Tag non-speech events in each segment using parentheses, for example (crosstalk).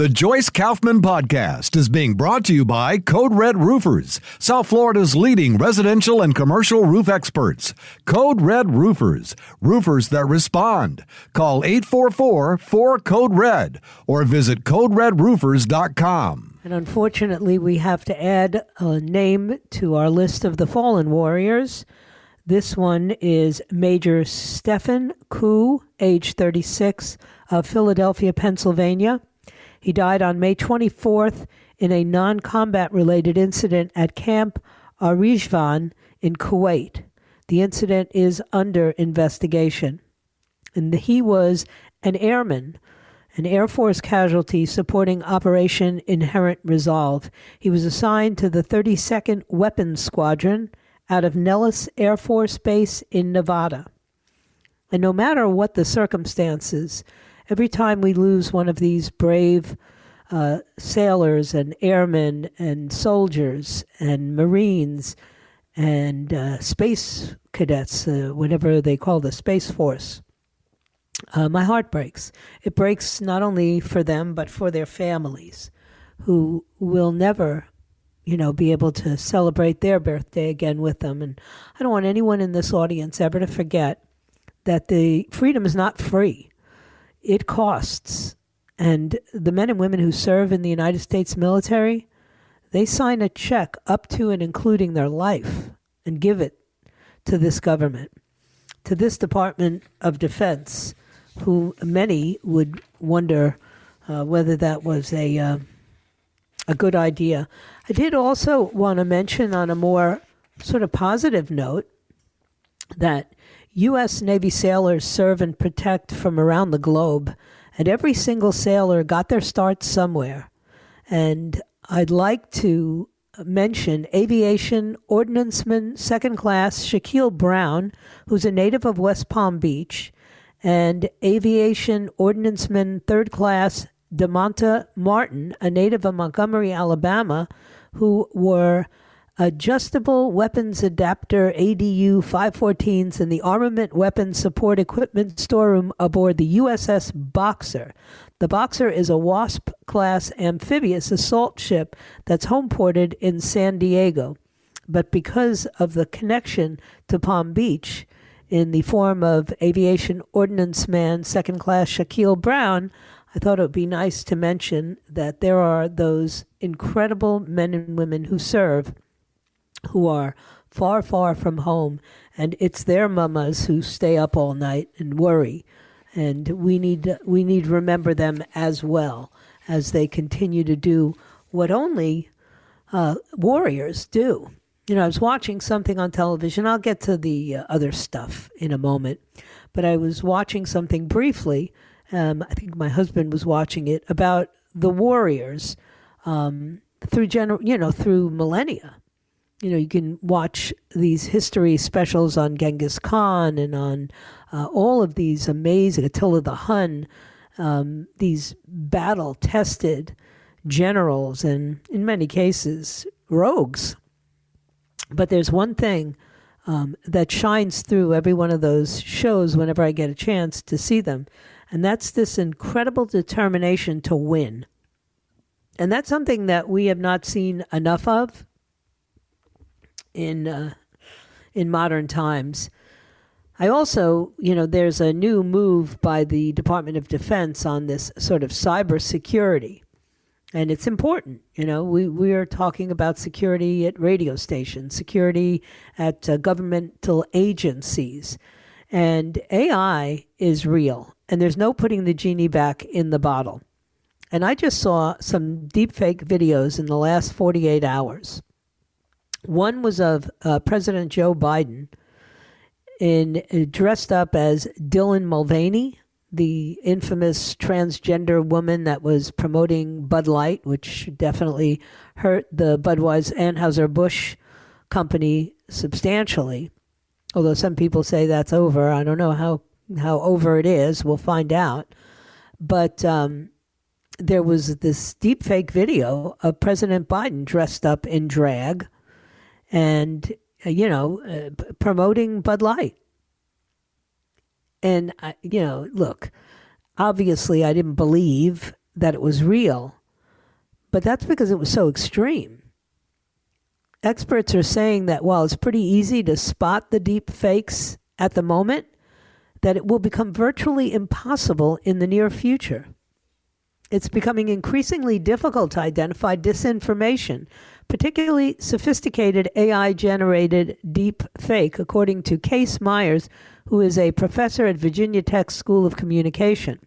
The Joyce Kaufman Podcast is being brought to you by Code Red Roofers, South Florida's leading residential and commercial roof experts. Code Red Roofers, roofers that respond. Call 844 4 Code Red or visit CodeRedRoofers.com. And unfortunately, we have to add a name to our list of the fallen warriors. This one is Major Stephen Koo, age 36, of Philadelphia, Pennsylvania. He died on May 24th in a non combat related incident at Camp Arifjan in Kuwait. The incident is under investigation. And he was an airman, an Air Force casualty supporting Operation Inherent Resolve. He was assigned to the 32nd Weapons Squadron out of Nellis Air Force Base in Nevada. And no matter what the circumstances, every time we lose one of these brave uh, sailors and airmen and soldiers and marines and uh, space cadets, uh, whatever they call the Space Force, uh, my heart breaks. It breaks not only for them, but for their families who will never you know, be able to celebrate their birthday again with them. And I don't want anyone in this audience ever to forget that the freedom is not free it costs. And the men and women who serve in the United States military, they sign a check up to and including their life and give it to this government, to this Department of Defense, who many would wonder uh, whether that was a uh, a good idea. I did also want to mention on a more sort of positive note that U.S. Navy sailors serve and protect from around the globe, and every single sailor got their start somewhere. And I'd like to mention Aviation Ordnanceman Second Class Shaquille Brown, who's a native of West Palm Beach, and Aviation Ordnanceman Third Class Demonta Martin, a native of Montgomery, Alabama, who were adjustable weapons adapter ADU 514s in the Armament Weapons Support Equipment storeroom aboard the USS Boxer. The Boxer is a WASP class amphibious assault ship that's homeported in San Diego. But because of the connection to Palm Beach in the form of aviation ordnance man second class Shaquille Brown, I thought it would be nice to mention that there are those incredible men and women who serve who are far, far from home, and it's their mamas who stay up all night and worry. And we need we need to remember them as well as they continue to do what only uh, warriors do. You know, I was watching something on television. I'll get to the uh, other stuff in a moment, but I was watching something briefly. Um, I think my husband was watching it about the warriors um, through gener- you know, through millennia you know, you can watch these history specials on Genghis Khan and on uh, all of these amazing Attila the Hun, um, these battle tested generals and, in many cases, rogues. But there's one thing um, that shines through every one of those shows whenever I get a chance to see them, and that's this incredible determination to win. And that's something that we have not seen enough of in uh, in modern times. I also, you know, there's a new move by the Department of Defense on this sort of cybersecurity. And it's important. You know, we, we are talking about security at radio stations, security at uh, governmental agencies. And AI is real, and there's no putting the genie back in the bottle. And I just saw some deepfake videos in the last 48 hours one was of uh, President Joe Biden in uh, dressed up as Dylan Mulvaney, the infamous transgender woman that was promoting Bud Light, which definitely hurt the Budweiser Anheuser Busch company substantially. Although some people say that's over, I don't know how how over it is. We'll find out. But um, there was this deepfake video of President Biden dressed up in drag, and uh, you know, uh, promoting Bud Light. And I, you know, look, obviously, I didn't believe that it was real, but that's because it was so extreme. Experts are saying that while it's pretty easy to spot the deep fakes at the moment, that it will become virtually impossible in the near future. It's becoming increasingly difficult to identify disinformation, particularly sophisticated AI generated deep fake, according to Cayce Myers, who is a professor at Virginia Tech School of Communication.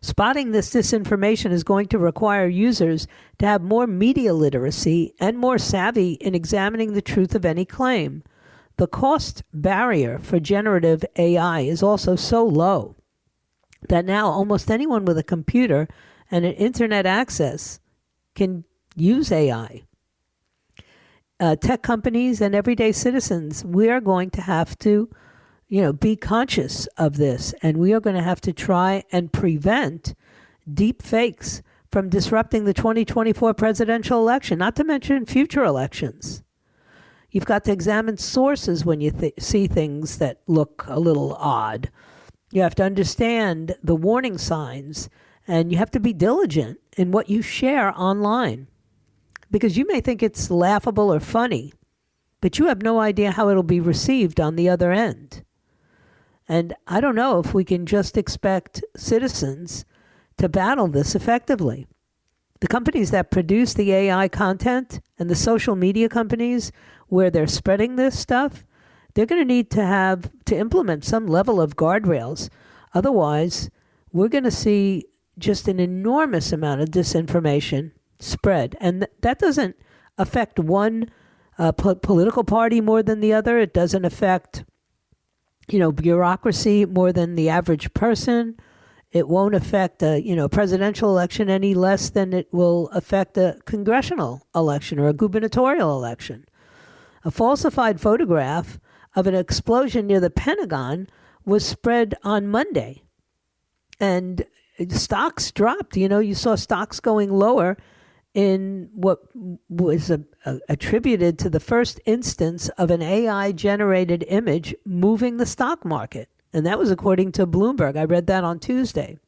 Spotting this disinformation is going to require users to have more media literacy and more savvy in examining the truth of any claim. The cost barrier for generative AI is also so low that now almost anyone with a computer and an internet access can use AI. Uh, tech companies and everyday citizens, we are going to have to you know, be conscious of this. And we are going to have to try and prevent deep fakes from disrupting the 2024 presidential election, not to mention future elections. You've got to examine sources when you th- see things that look a little odd. You have to understand the warning signs and you have to be diligent in what you share online because you may think it's laughable or funny, but you have no idea how it'll be received on the other end. And I don't know if we can just expect citizens to battle this effectively. The companies that produce the AI content and the social media companies where they're spreading this stuff, they're going to need to have to implement some level of guardrails. Otherwise, we're going to see just an enormous amount of disinformation spread. And th- that doesn't affect one uh, po- political party more than the other. It doesn't affect you know, bureaucracy more than the average person. It won't affect a you know presidential election any less than it will affect a congressional election or a gubernatorial election. A falsified photograph of an explosion near the Pentagon was spread on Monday, and stocks dropped. You know, you saw stocks going lower in what was a, a, attributed to the first instance of an AI generated image moving the stock market. And that was according to Bloomberg. I read that on Tuesday.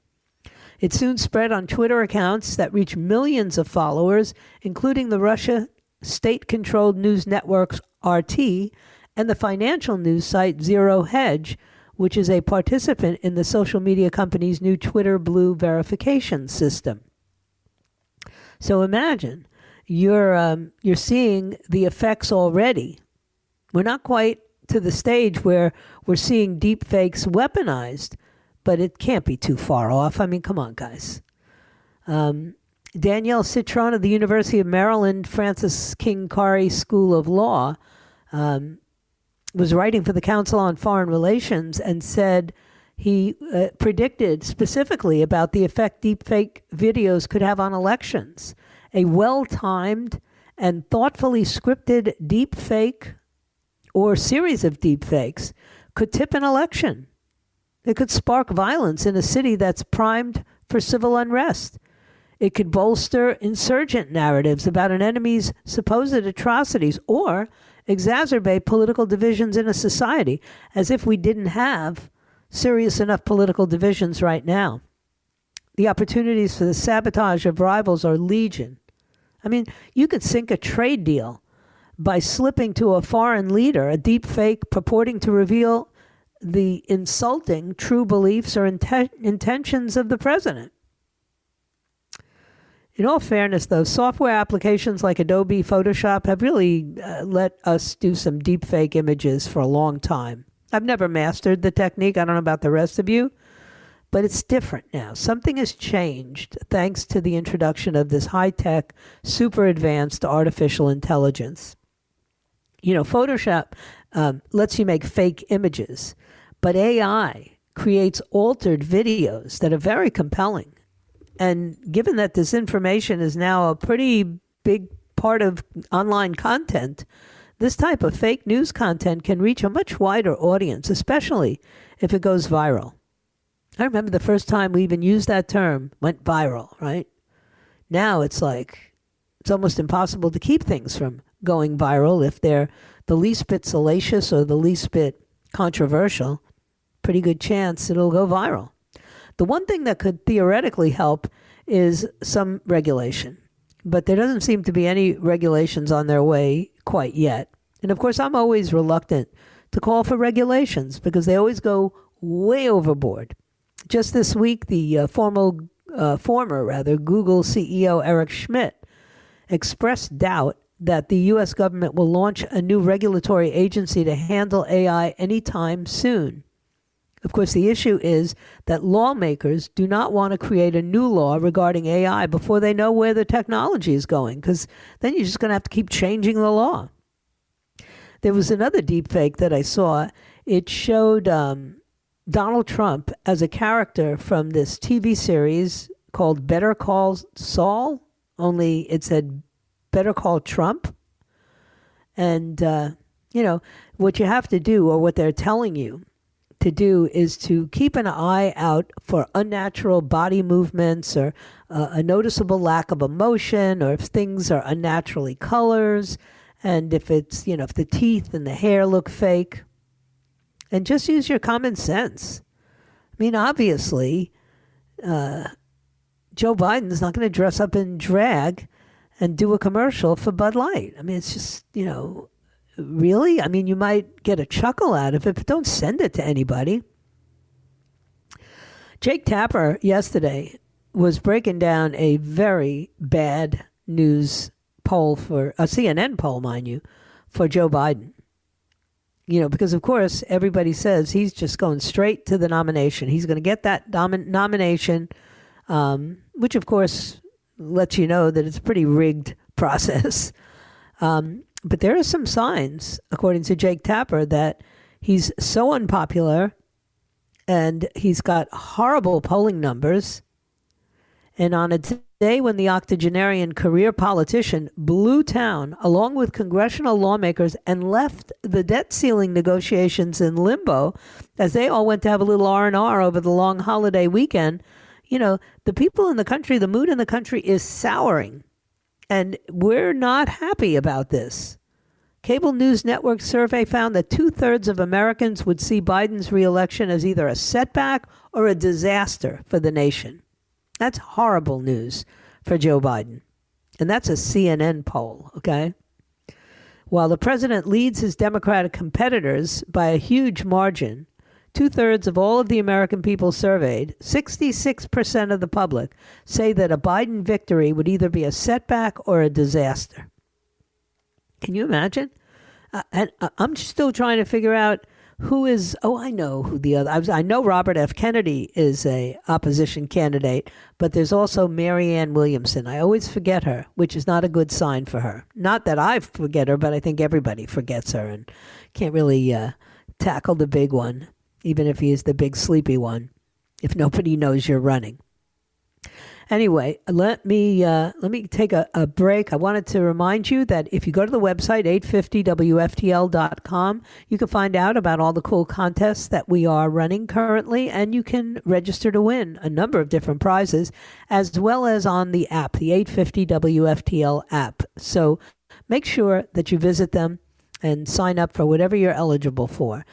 It soon spread on Twitter accounts that reach millions of followers, including the Russia state controlled news networks RT and the financial news site Zero Hedge, which is a participant in the social media company's new Twitter Blue verification system. So imagine you're um, you're seeing the effects already. We're not quite to the stage where we're seeing deep fakes weaponized, but it can't be too far off. I mean, come on, guys. Um, Danielle Citron of the University of Maryland Francis King Carey School of Law um, was writing for the Council on Foreign Relations and said he uh, predicted specifically about the effect deepfake videos could have on elections. A well timed and thoughtfully scripted deepfake or series of deepfakes could tip an election. It could spark violence in a city that's primed for civil unrest. It could bolster insurgent narratives about an enemy's supposed atrocities or exacerbate political divisions in a society as if we didn't have serious enough political divisions right now. The opportunities for the sabotage of rivals are legion. I mean, you could sink a trade deal by slipping to a foreign leader a deep fake purporting to reveal the insulting true beliefs or inten- intentions of the president. In all fairness, though, software applications like Adobe Photoshop have really uh, let us do some deep fake images for a long time. I've never mastered the technique. I don't know about the rest of you, but it's different now. Something has changed thanks to the introduction of this high tech, super advanced artificial intelligence. You know, Photoshop um, lets you make fake images, but AI creates altered videos that are very compelling. And given that this information is now a pretty big part of online content, this type of fake news content can reach a much wider audience, especially if it goes viral. I remember the first time we even used that term, went viral, right? Now it's like it's almost impossible to keep things from going viral if they're the least bit salacious or the least bit controversial. Pretty good chance it'll go viral. The one thing that could theoretically help is some regulation, but there doesn't seem to be any regulations on their way quite yet. And of course, I'm always reluctant to call for regulations because they always go way overboard. Just this week, the uh, formal, uh, former rather Google CEO Eric Schmidt expressed doubt that the U.S. government will launch a new regulatory agency to handle AI anytime soon. Of course, the issue is that lawmakers do not want to create a new law regarding AI before they know where the technology is going, because then you're just going to have to keep changing the law. There was another deepfake that I saw. It showed um, Donald Trump as a character from this TV series called Better Call Saul, only it said Better Call Trump. And, uh, you know, what you have to do, or what they're telling you, to do is to keep an eye out for unnatural body movements or uh, a noticeable lack of emotion or if things are unnaturally colors and if it's, you know, if the teeth and the hair look fake. And just use your common sense. I mean, obviously, uh, Joe Biden's not going to dress up in drag and do a commercial for Bud Light. I mean, it's just, you know, really? I mean, you might get a chuckle out of it, but don't send it to anybody. Jake Tapper yesterday was breaking down a very bad news poll for a CNN poll, mind you, for Joe Biden. You know, because of course everybody says he's just going straight to the nomination. He's going to get that nomination, um, which of course lets you know that it's a pretty rigged (laughs) process. Um, but there are some signs, according to Jake Tapper, that he's so unpopular and he's got horrible polling numbers. And on a day when the octogenarian career politician blew town along with congressional lawmakers and left the debt ceiling negotiations in limbo as they all went to have a little R&R over the long holiday weekend, you know, the people in the country, the mood in the country is souring. And we're not happy about this. Cable News Network survey found that two thirds of Americans would see Biden's reelection as either a setback or a disaster for the nation. That's horrible news for Joe Biden. And that's a CNN poll, okay? While the president leads his Democratic competitors by a huge margin, two thirds of all of the American people surveyed, 66% of the public, say that a Biden victory would either be a setback or a disaster. Can you imagine? Uh, and uh, I'm still trying to figure out who is. Oh, I know who the other. I, was, I know Robert F. Kennedy is a opposition candidate, but there's also Marianne Williamson. I always forget her, which is not a good sign for her. Not that I forget her, but I think everybody forgets her and can't really uh, tackle the big one, even if he is the big sleepy one. If nobody knows you're running. Anyway, let me uh, let me take a, a, break. I wanted to remind you that if you go to the website 850wftl.com, you can find out about all the cool contests that we are running currently, and you can register to win a number of different prizes, as well as on the app, the 850wftl app. So make sure that you visit them and sign up for whatever you're eligible for.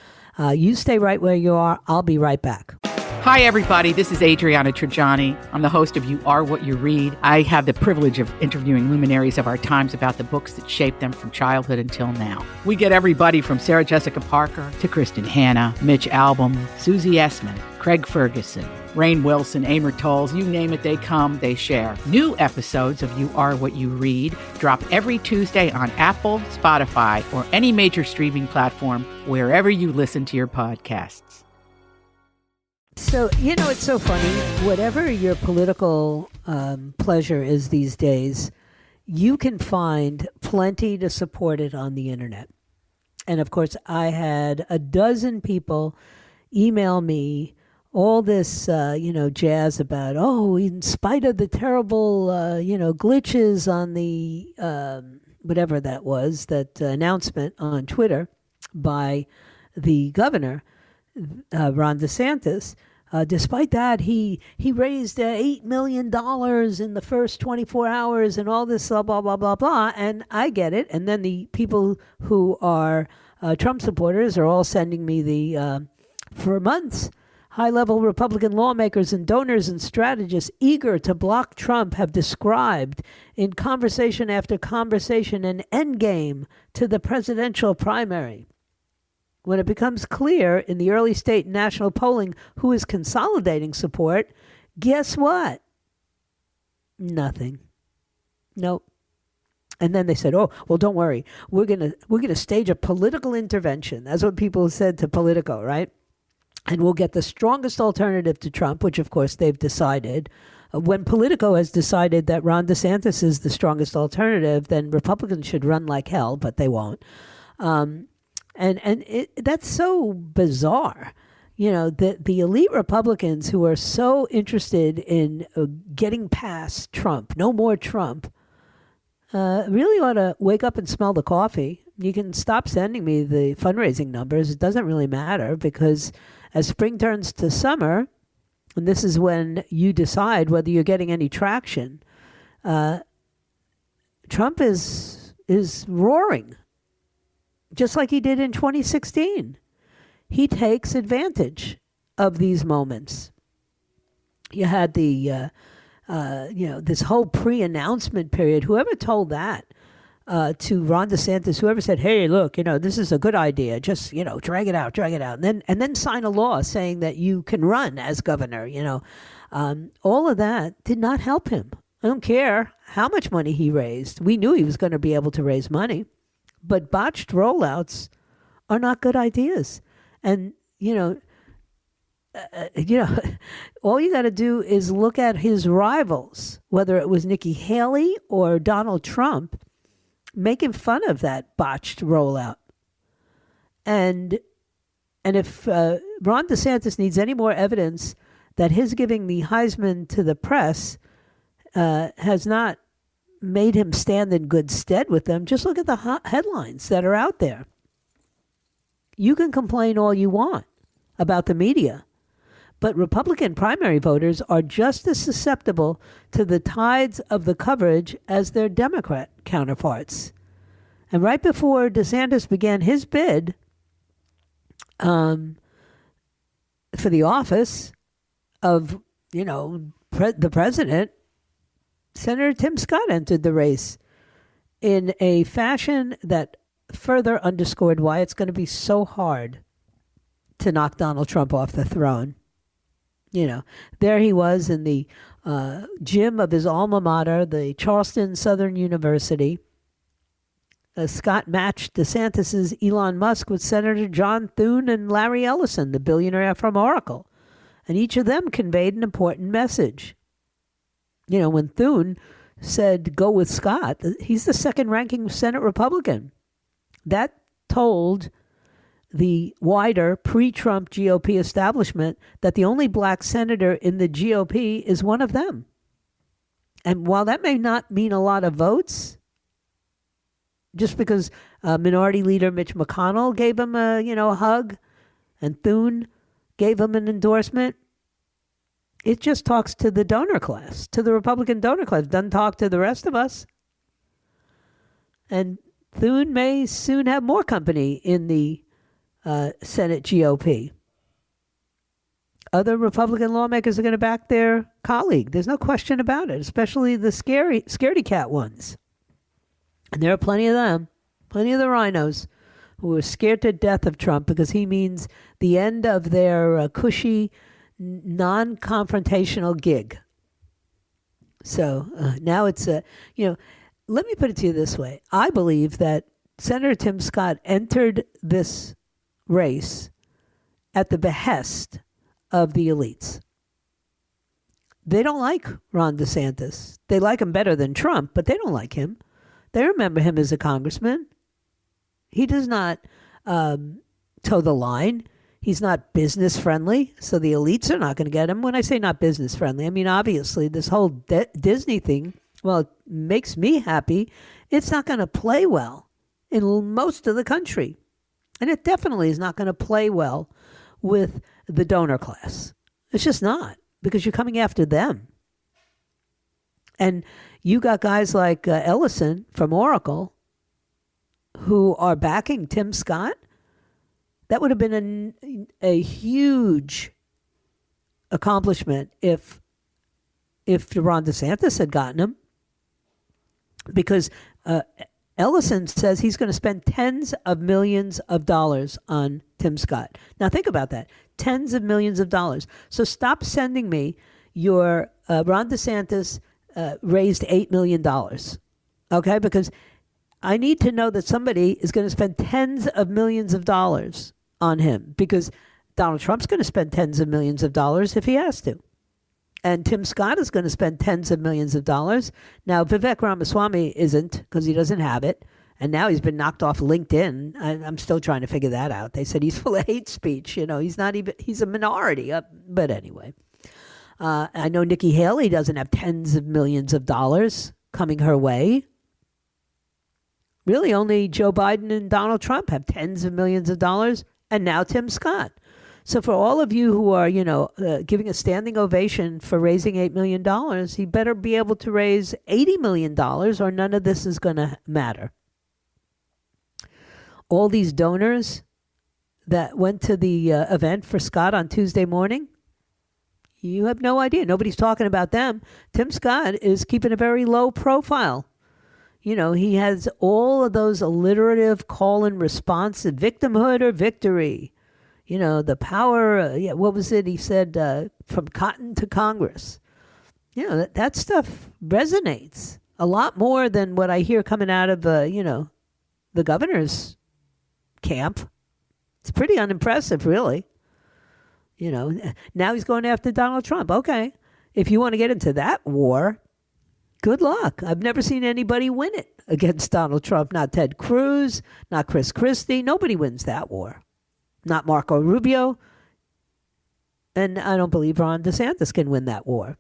Uh, you stay right where you are. I'll be right back. Hi, everybody. This is Adriana Trigiani. I'm the host of You Are What You Read. I have the privilege of interviewing luminaries of our times about the books that shaped them from childhood until now. We get everybody from Sarah Jessica Parker to Kristin Hannah, Mitch Albom, Susie Essman, Craig Ferguson, Rainn Wilson, Amor Towles, you name it, they come, they share. New episodes of You Are What You Read drop every Tuesday on Apple, Spotify, or any major streaming platform wherever you listen to your podcasts. So, you know, it's so funny. Whatever your political um, pleasure is these days, you can find plenty to support it on the internet. And of course, I had a dozen people email me all this, uh, you know, jazz about, oh, in spite of the terrible, uh, you know, glitches on the, um, whatever that was, that uh, announcement on Twitter by the governor, uh, Ron DeSantis. Uh, despite that, he he raised uh, eight million dollars in the first 24 hours, and all this blah blah blah blah blah. And I get it. And then the people who are Trump supporters are all sending me the for months High level Republican lawmakers and donors and strategists eager to block Trump have described in conversation after conversation an endgame to the presidential primary. When it becomes clear in the early state and national polling who is consolidating support, guess what? Nothing. Nope. And then they said, "Oh, well, don't worry. We're gonna we're gonna stage a political intervention." That's what people said to Politico, right? And we'll get the strongest alternative to Trump, which of course they've decided. Uh, when Politico has decided that Ron DeSantis is the strongest alternative, then Republicans should run like hell, but they won't. Um, and and it, that's so bizarre. You know, the, the elite Republicans who are so interested in uh, getting past Trump, no more Trump, uh, really ought to wake up and smell the coffee. You can stop sending me the fundraising numbers. It doesn't really matter because as spring turns to summer, and this is when you decide whether you're getting any traction, uh, Trump is is roaring, just like he did in 2016. He takes advantage of these moments. You had the, uh, uh, you know, this whole pre-announcement period. Whoever told that uh, to Ron DeSantis, whoever said, "Hey, look, you know, this is a good idea. Just you know, drag it out, drag it out, and then and then sign a law saying that you can run as governor." You know, um, all of that did not help him. I don't care how much money he raised. We knew he was going to be able to raise money, but botched rollouts are not good ideas. And you know, uh, uh you know, (laughs) all you got to do is look at his rivals, whether it was Nikki Haley or Donald Trump making fun of that botched rollout. And and if uh, Ron DeSantis needs any more evidence that his giving the Heisman to the press uh, has not made him stand in good stead with them, just look at the headlines that are out there. You can complain all you want about the media, but Republican primary voters are just as susceptible to the tides of the coverage as their Democrat counterparts. And right before DeSantis began his bid um, for the office of, you know, pre- the president, Senator Tim Scott entered the race in a fashion that further underscored why it's going to be so hard to knock Donald Trump off the throne. You know, there he was in the uh, gym of his alma mater, the Charleston Southern University. Uh, Scott matched DeSantis's Elon Musk with Senator John Thune and Larry Ellison, the billionaire from Oracle. And each of them conveyed an important message. You know, when Thune said, go with Scott, he's the second ranking Senate Republican. That told the wider pre Trump GOP establishment that the only black senator in the GOP is one of them. And while that may not mean a lot of votes, just because uh, Minority Leader Mitch McConnell gave him a you know a hug, and Thune gave him an endorsement, it just talks to the donor class, to the Republican donor class. Doesn't talk to the rest of us. And Thune may soon have more company in the uh, Senate GOP. Other Republican lawmakers are going to back their colleague. There's no question about it, especially the scary, scaredy cat ones. And there are plenty of them, plenty of the rhinos who are scared to death of Trump because he means the end of their uh, cushy, non confrontational gig. So uh, now it's a, you know, let me put it to you this way. I believe that Senator Tim Scott entered this race at the behest of the elites. They don't like Ron DeSantis. They like him better than Trump, but they don't like him. They remember him as a congressman. He does not um, toe the line. He's not business friendly, so the elites are not going to get him. When I say not business friendly, I mean obviously this whole D- Disney thing, well, it makes me happy. It's not going to play well in most of the country. And it definitely is not going to play well with the donor class. It's just not because you're coming after them. And you got guys like uh, Ellison from Oracle who are backing Tim Scott. That would have been a, a huge accomplishment if if Ron DeSantis had gotten him, because uh, Ellison says he's going to spend tens of millions of dollars on Tim Scott. Now think about that, tens of millions of dollars. So stop sending me your uh, Ron DeSantis uh, raised $8 million. Okay? Because I need to know that somebody is going to spend tens of millions of dollars on him because Donald Trump's going to spend tens of millions of dollars if he has to. And Tim Scott is going to spend tens of millions of dollars. Now, Vivek Ramaswamy isn't because he doesn't have it. And now he's been knocked off LinkedIn. I, am still trying to figure that out. They said he's (laughs) full of hate speech. You know, he's not even, he's a minority. Uh, but anyway. Uh, I know Nikki Haley doesn't have tens of millions of dollars coming her way. Really, only Joe Biden and Donald Trump have tens of millions of dollars, and now Tim Scott. So, for all of you who are, you know, uh, giving a standing ovation for raising $8 million, he better be able to raise $80 million, or none of this is going to matter. All these donors that went to the uh, event for Scott on Tuesday morning, you have no idea. Nobody's talking about them. Tim Scott is keeping a very low profile. You know, he has all of those alliterative call and response, victimhood or victory. You know, the power, uh, yeah, what was it? He said, uh, from cotton to Congress. You know, that, that stuff resonates a lot more than what I hear coming out of, uh, you know, the governor's camp. It's pretty unimpressive, really. You know, now he's going after Donald Trump. Okay. If you want to get into that war, good luck. I've never seen anybody win it against Donald Trump. Not Ted Cruz, not Chris Christie. Nobody wins that war. Not Marco Rubio. And I don't believe Ron DeSantis can win that war.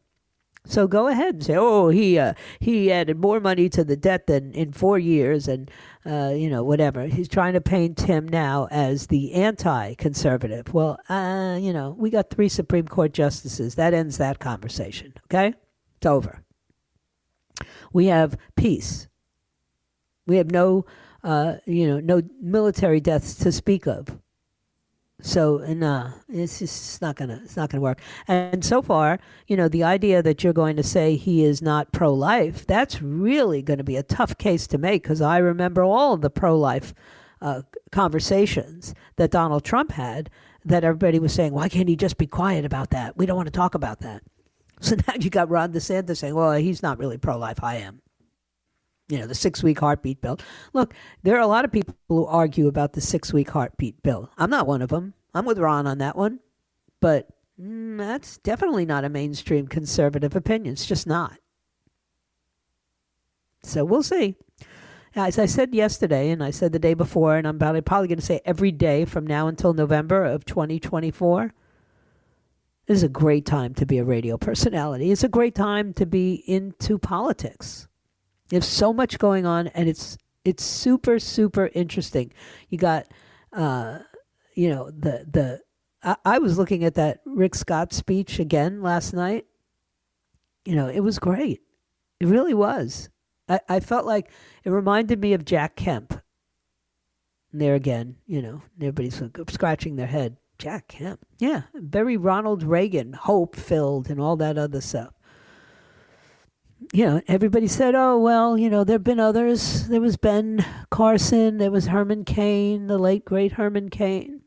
So go ahead and say, "Oh, he uh, he added more money to the debt than in four years," and uh, you know whatever. He's trying to paint him now as the anti-conservative. Well, uh, you know, we got three Supreme Court justices. That ends that conversation. Okay, it's over. We have peace. We have no, uh, you know, no military deaths to speak of. So no, it's just not gonna it's not gonna work. And so far, you know, the idea that you're going to say he is not pro-life, that's really going to be a tough case to make because I remember all the pro-life uh, conversations that Donald Trump had. That everybody was saying, why can't he just be quiet about that? We don't want to talk about that. (laughs) So now you got Ron DeSantis saying, well, he's not really pro-life. I am you know, the six week heartbeat bill. Look, there are a lot of people who argue about the six week heartbeat bill. I'm not one of them. I'm with Ron on that one. But mm, that's definitely not a mainstream conservative opinion. It's just not. So we'll see. As I said yesterday, and I said the day before, and I'm probably going to say every day from now until November of 2024, this is a great time to be a radio personality. It's a great time to be into politics. There's so much going on, and it's it's super super interesting. You got, uh, you know, the the. I, I was looking at that Rick Scott speech again last night. You know, it was great. It really was. I, I felt like it reminded me of Jack Kemp. And there again, you know, everybody's scratching their head. Jack Kemp. Yeah, very Ronald Reagan, hope filled, and all that other stuff you know, everybody said, oh, well, you know, there have been others. There was Ben Carson, there was Herman Cain, the late, great Herman Cain.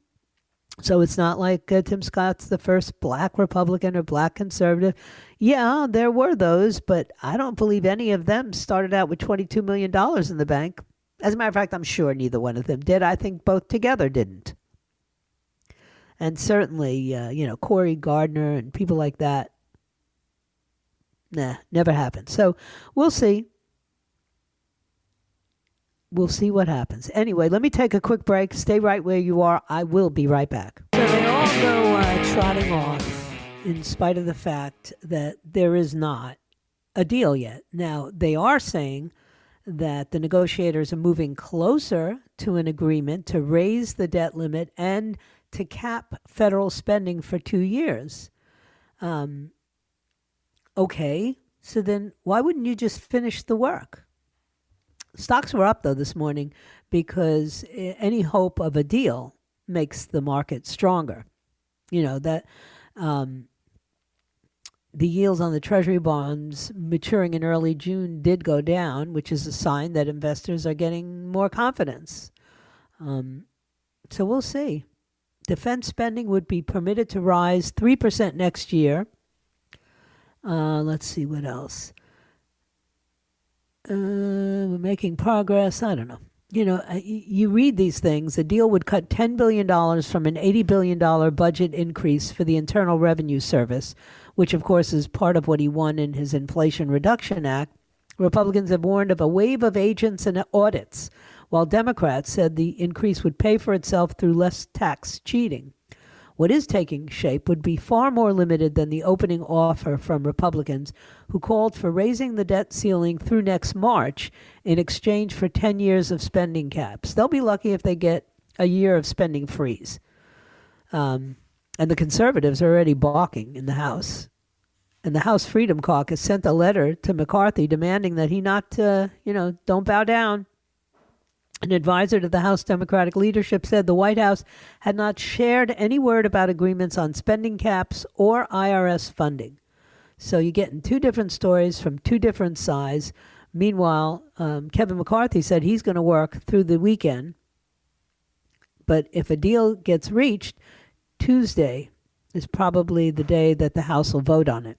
So it's not like uh, Tim Scott's the first black Republican or black conservative. Yeah, there were those, but I don't believe any of them started out with $22 million in the bank. As a matter of fact, I'm sure neither one of them did. I think both together didn't. And certainly, uh, you know, Cory Gardner and people like that Nah, never happened. So we'll see. We'll see what happens. Anyway, let me take a quick break. Stay right where you are. I will be right back. So they also are trotting off in spite of the fact that there is not a deal yet. Now, they are saying that the negotiators are moving closer to an agreement to raise the debt limit and to cap federal spending for two years. Um, okay, so then why wouldn't you just finish the work? Stocks were up though this morning because any hope of a deal makes the market stronger. You know that um, the yields on the Treasury bonds maturing in early June did go down, which is a sign that investors are getting more confidence. Um, so we'll see. Defense spending would be permitted to rise 3% next year. Uh, let's see what else. Uh, we're making progress. I don't know. You know, you read these things. The deal would cut $10 billion from an $80 billion budget increase for the Internal Revenue Service, which, of course, is part of what he won in his Inflation Reduction Act. Republicans have warned of a wave of agents and audits while Democrats said the increase would pay for itself through less tax cheating. What is taking shape would be far more limited than the opening offer from Republicans, who called for raising the debt ceiling through next March in exchange for 10 years of spending caps. They'll be lucky if they get a year of spending freeze. Um, and the conservatives are already balking in the House. And the House Freedom Caucus sent a letter to McCarthy demanding that he not, uh, you know, don't bow down. An advisor to the House Democratic leadership said the White House had not shared any word about agreements on spending caps or IRS funding. So you're getting two different stories from two different sides. Meanwhile, um, Kevin McCarthy said he's going to work through the weekend. But if a deal gets reached, Tuesday is probably the day that the House will vote on it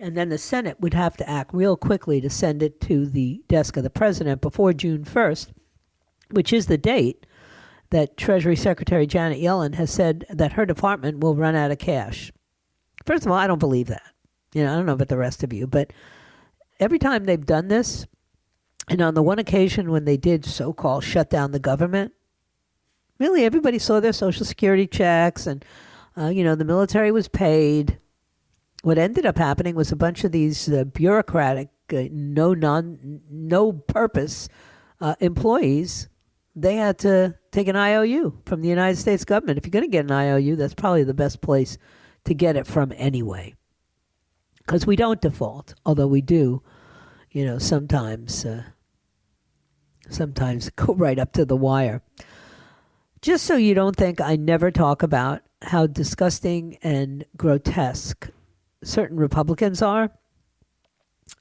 and then the Senate would have to act real quickly to send it to the desk of the president before June 1st, which is the date that Treasury Secretary Janet Yellen has said that her department will run out of cash. First of all, I don't believe that. You know, I don't know about the rest of you, but every time they've done this, and on the one occasion when they did so called shut down the government, really everybody saw their Social Security checks and, uh, you know, the military was paid what ended up happening was a bunch of these uh, bureaucratic, uh, no non, no purpose uh, employees. They had to take an IOU from the United States government. If you're going to get an IOU, that's probably the best place to get it from anyway, because we don't default, although we do. You know, sometimes, uh, sometimes (laughs) go right up to the wire. Just so you don't think I never talk about how disgusting and grotesque certain Republicans are.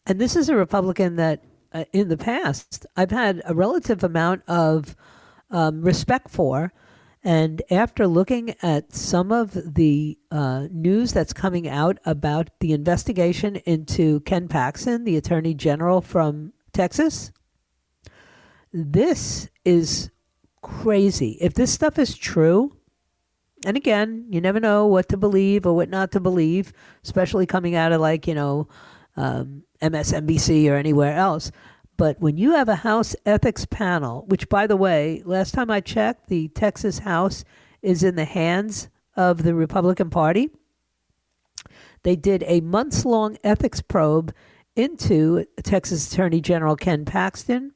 And this is a Republican that, uh, in the past, I've had a relative amount of um, respect for. And after looking at some of the uh, news that's coming out about the investigation into Ken Paxton, the Attorney General from Texas, this is crazy. If this stuff is true, and again, you never know what to believe or what not to believe, especially coming out of like, you know, um, MSNBC or anywhere else. But when you have a House ethics panel, which, by the way, last time I checked, the Texas House is in the hands of the Republican Party. They did a months long ethics probe into Texas Attorney General Ken Paxton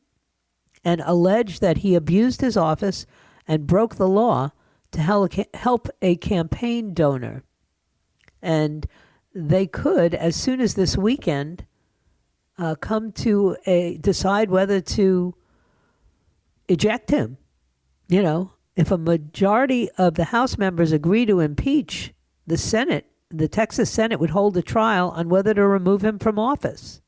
and alleged that he abused his office and broke the law to help a campaign donor. And they could, as soon as this weekend, uh, come to a decide whether to eject him. You know, if a majority of the House members agree to impeach the Senate, the Texas Senate would hold a trial on whether to remove him from office.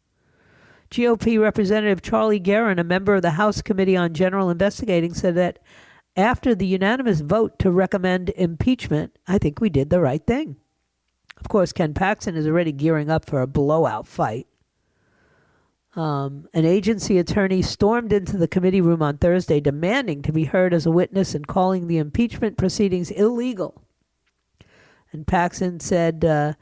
GOP Representative Charlie Geren, a member of the House Committee on General Investigating, said that after the unanimous vote to recommend impeachment, I think we did the right thing. Of course, Ken Paxton is already gearing up for a blowout fight. Um, an agency attorney stormed into the committee room on Thursday demanding to be heard as a witness and calling the impeachment proceedings illegal. And Paxton said, uh,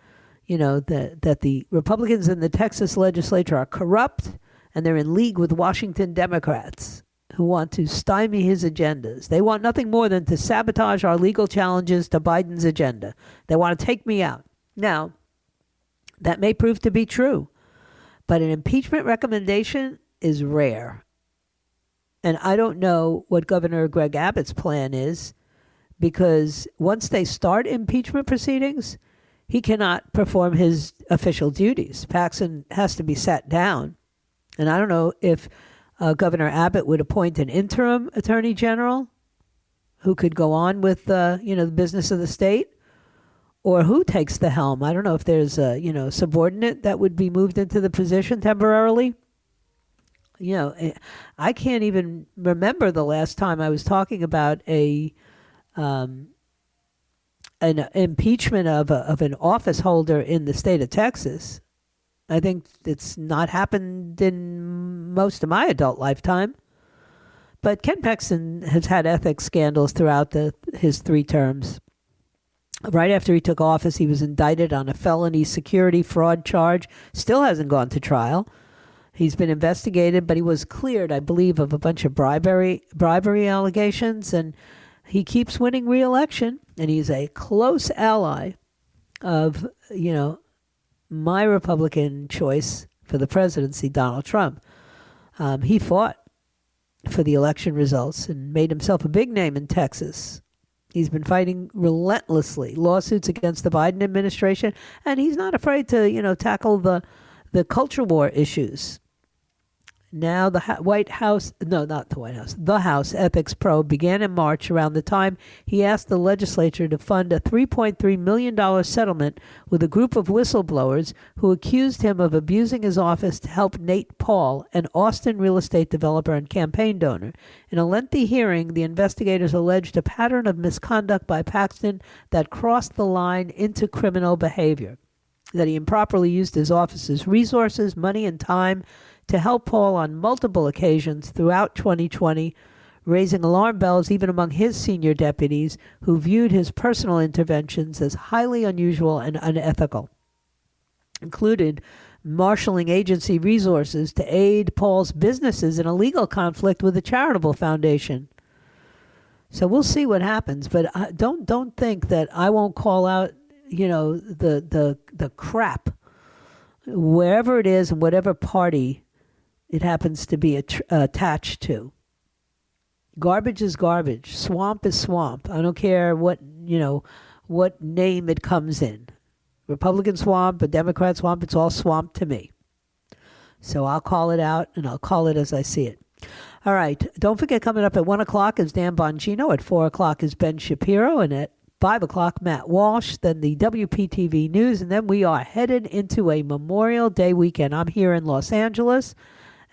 you know, that, that the Republicans in the Texas legislature are corrupt and they're in league with Washington Democrats who want to stymie his agendas. They want nothing more than to sabotage our legal challenges to Biden's agenda. They want to take me out. Now, that may prove to be true, but an impeachment recommendation is rare. And I don't know what Governor Greg Abbott's plan is because once they start impeachment proceedings, he cannot perform his official duties. Paxton has to be sat down. And I don't know if uh, Governor Abbott would appoint an interim attorney general who could go on with uh, you know the business of the state, or who takes the helm. I don't know if there's a you know subordinate that would be moved into the position temporarily. You know, eh, I can't even remember the last time I was talking about a um, an impeachment of a, of an office holder in the state of Texas. I think it's not happened in most of my adult lifetime. But Ken Paxton has had ethics scandals throughout the, his three terms. Right after he took office, he was indicted on a felony security fraud charge. Still hasn't gone to trial. He's been investigated, but he was cleared, I believe, of a bunch of bribery bribery allegations, and he keeps winning re-election. And he's a close ally of you know my Republican choice for the presidency, Donald Trump. Um, he fought for the election results and made himself a big name in Texas. He's been fighting relentlessly lawsuits against the Biden administration, and he's not afraid to, you know, tackle the the culture war issues. Now, the White House, no, not the White House, the House ethics probe began in March around the time he asked the legislature to fund a $3.3 million settlement with a group of whistleblowers who accused him of abusing his office to help Nate Paul, an Austin real estate developer and campaign donor. In a lengthy hearing, the investigators alleged a pattern of misconduct by Paxton that crossed the line into criminal behavior, that he improperly used his office's resources, money, and time to help Paul on multiple occasions throughout 2020, raising alarm bells even among his senior deputies who viewed his personal interventions as highly unusual and unethical. Included marshaling agency resources to aid Paul's businesses in a legal conflict with a charitable foundation. So we'll see what happens, but don't don't think that I won't call out, you know, the the the crap wherever it is and whatever party it happens to be att- attached to. Garbage is garbage. Swamp is swamp. I don't care what, you know, what name it comes in. Republican swamp, a Democrat swamp, it's all swamp to me. So I'll call it out and I'll call it as I see it. All right. Don't forget, coming up at 1 o'clock is Dan Bongino. At 4 o'clock is Ben Shapiro. And at 5 o'clock, Matt Walsh. Then the WPTV News. And then we are headed into a Memorial Day weekend. I'm here in Los Angeles.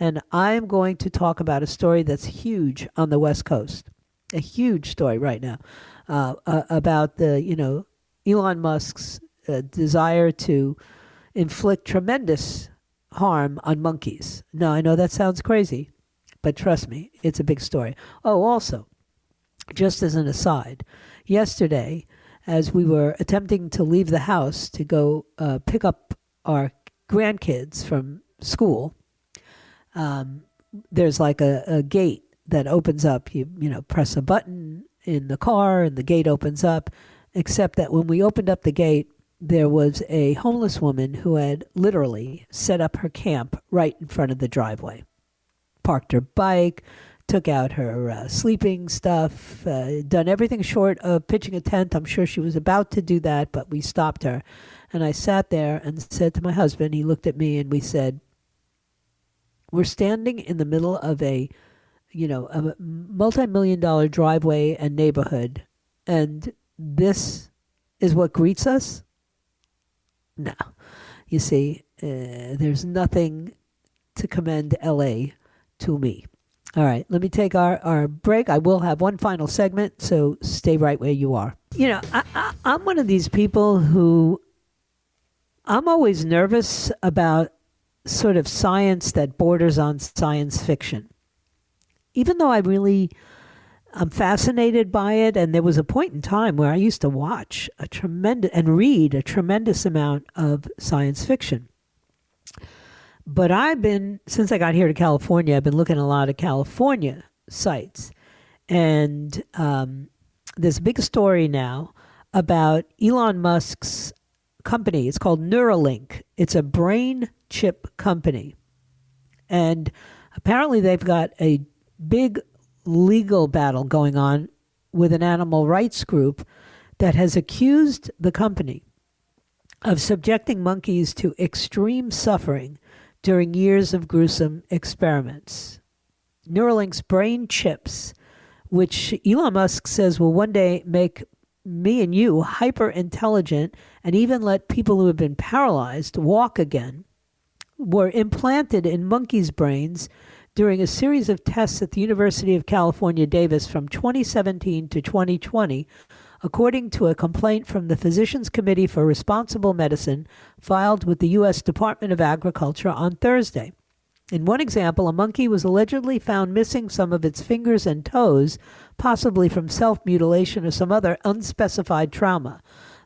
And I'm going to talk about a story that's huge on the West Coast, a huge story right now uh, uh, about the, you know, Elon Musk's uh, desire to inflict tremendous harm on monkeys. Now, I know that sounds crazy, but trust me, it's a big story. Oh, also, just as an aside, yesterday, as we were attempting to leave the house to go uh, pick up our grandkids from school, um, there's like a, a gate that opens up. You you know press a button in the car and the gate opens up. Except that when we opened up the gate, there was a homeless woman who had literally set up her camp right in front of the driveway, parked her bike, took out her uh, sleeping stuff, uh, done everything short of pitching a tent. I'm sure she was about to do that, but we stopped her. And I sat there and said to my husband, he looked at me and we said, we're standing in the middle of a, you know, a multi-million dollar driveway and neighborhood, and this is what greets us. No, you see, uh, there's nothing to commend L.A. to me. All right, let me take our, our break. I will have one final segment, so stay right where you are. You know, I, I, I'm one of these people who I'm always nervous about sort of science that borders on science fiction. Even though I really I'm fascinated by it, and there was a point in time where I used to watch a tremendous and read a tremendous amount of science fiction. But I've been since I got here to California, I've been looking a lot of California sites. And um, there's a big story now about Elon Musk's company. It's called Neuralink. It's a brain chip company. And apparently they've got a big legal battle going on with an animal rights group that has accused the company of subjecting monkeys to extreme suffering during years of gruesome experiments. Neuralink's brain chips, which Elon Musk says will one day make me and you hyper intelligent and even let people who have been paralyzed walk again, were implanted in monkeys' brains during a series of tests at the University of California, Davis from 2017 to 2020, according to a complaint from the Physicians Committee for Responsible Medicine filed with the U.S. Department of Agriculture on Thursday. In one example, a monkey was allegedly found missing some of its fingers and toes, possibly from self mutilation or some other unspecified trauma.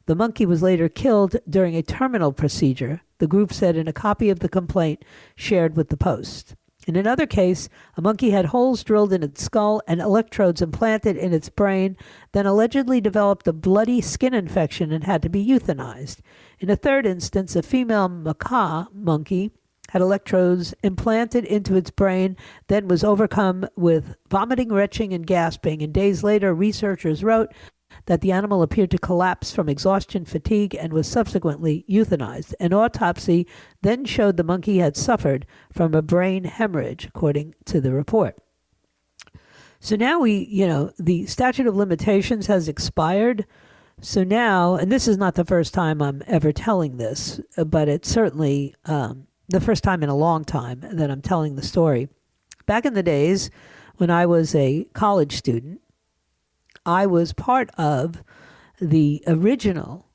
The monkey was later killed during a terminal procedure, the group said in a copy of the complaint shared with the Post. In another case, a monkey had holes drilled in its skull and electrodes implanted in its brain, then allegedly developed a bloody skin infection and had to be euthanized. In a third instance, a female macaque monkey had electrodes implanted into its brain, then was overcome with vomiting, retching, and gasping. And days later, researchers wrote that the animal appeared to collapse from exhaustion, fatigue, and was subsequently euthanized. An autopsy then showed the monkey had suffered from a brain hemorrhage, according to the report. So now we, you know, the statute of limitations has expired. So now, and this is not the first time I'm ever telling this, but it's certainly um, the first time in a long time that I'm telling the story. Back in the days when I was a college student, I was part of the original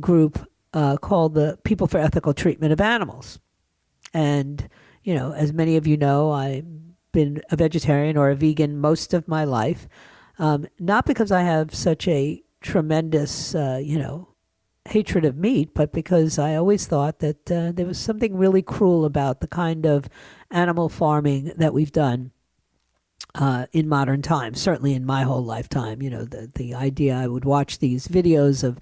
group uh, called the People for Ethical Treatment of Animals. And, you know, as many of you know, I've been a vegetarian or a vegan most of my life. Um, not because I have such a tremendous, uh, you know, hatred of meat, but because I always thought that uh, there was something really cruel about the kind of animal farming that we've done uh, in modern times. Certainly in my whole lifetime, you know, the the idea I would watch these videos of,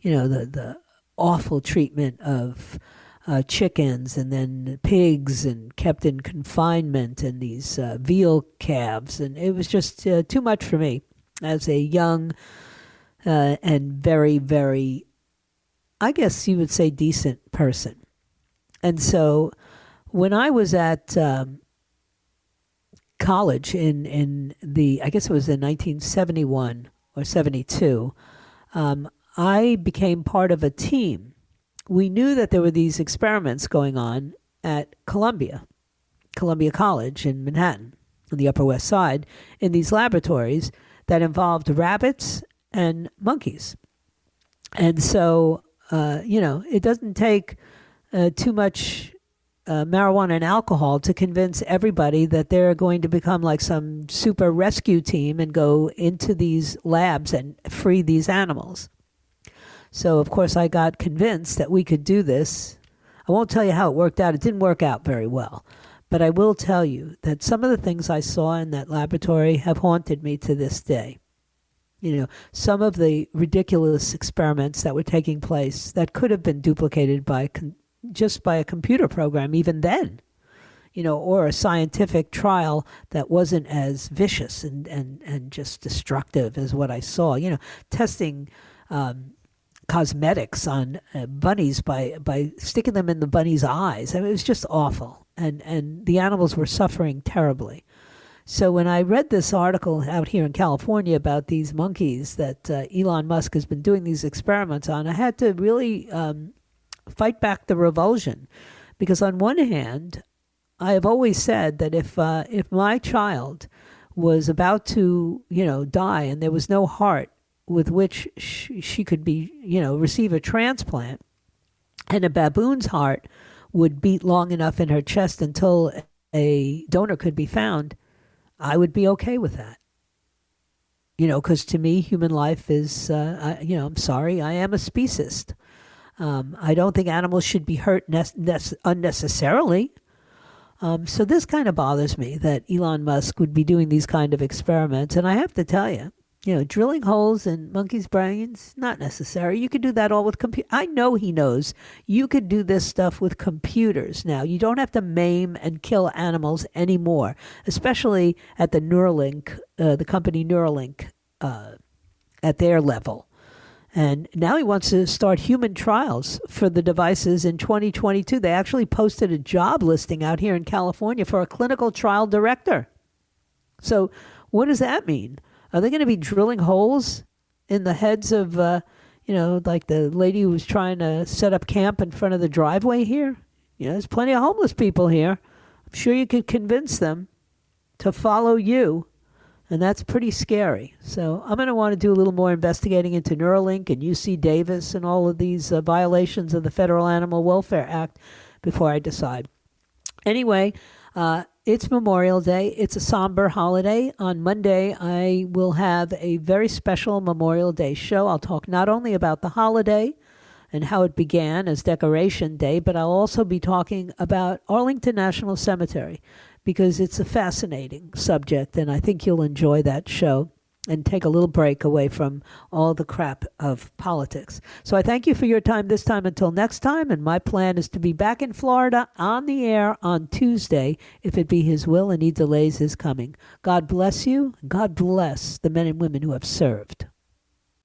you know, the the awful treatment of. Uh, chickens and then pigs and kept in confinement and these uh, veal calves and it was just uh, too much for me as a young uh, and very very I guess you would say, decent person. And so when I was at um, college in, in the, I guess it was in 1971 or 72, um, I became part of a team. We knew that there were these experiments going on at Columbia, Columbia College in Manhattan, on the Upper West Side, in these laboratories that involved rabbits and monkeys. And so uh, you know, it doesn't take uh, too much uh, marijuana and alcohol to convince everybody that they're going to become like some super rescue team and go into these labs and free these animals. So, of course, I got convinced that we could do this. I won't tell you how it worked out. It didn't work out very well. But I will tell you that some of the things I saw in that laboratory have haunted me to this day you know, some of the ridiculous experiments that were taking place that could have been duplicated by con- just by a computer program, even then, you know, or a scientific trial that wasn't as vicious and, and, and just destructive as what I saw. You know, testing um, cosmetics on uh, bunnies by, by sticking them in the bunny's eyes. I mean, it was just awful. And, and the animals were suffering terribly. So when I read this article out here in California about these monkeys that uh, Elon Musk has been doing these experiments on, I had to really um, fight back the revulsion, because on one hand, I have always said that if uh, if my child was about to you know die and there was no heart with which she, she could be you know receive a transplant, and a baboon's heart would beat long enough in her chest until a donor could be found I would be okay with that. You know, because to me, human life is, uh, I, you know, I'm sorry, I am a speciesist. Um, I don't think animals should be hurt ne- ne- unnecessarily. Um, so this kind of bothers me that Elon Musk would be doing these kind of experiments. And I have to tell you, you know, drilling holes in monkeys' brains, not necessary. You could do that all with computer. I know he knows you could do this stuff with computers now. You don't have to maim and kill animals anymore, especially at the Neuralink, uh, the company Neuralink, uh, at their level. And now he wants to start human trials for the devices in 2022. They actually posted a job listing out here in California for a clinical trial director. So, what does that mean? Are they going to be drilling holes in the heads of, uh, you know, like the lady who was trying to set up camp in front of the driveway here? You know, there's plenty of homeless people here. I'm sure you could convince them to follow you, and that's pretty scary. So I'm going to want to do a little more investigating into Neuralink and UC Davis and all of these uh, violations of the Federal Animal Welfare Act before I decide. Anyway, uh, it's Memorial Day. It's a somber holiday. On Monday, I will have a very special Memorial Day show. I'll talk not only about the holiday and how it began as Decoration Day, but I'll also be talking about Arlington National Cemetery because it's a fascinating subject, and I think you'll enjoy that show and take a little break away from all the crap of politics. So I thank you for your time this time until next time. And my plan is to be back in Florida on the air on Tuesday, if it be His will and He delays His coming. God bless you. God bless the men and women who have served.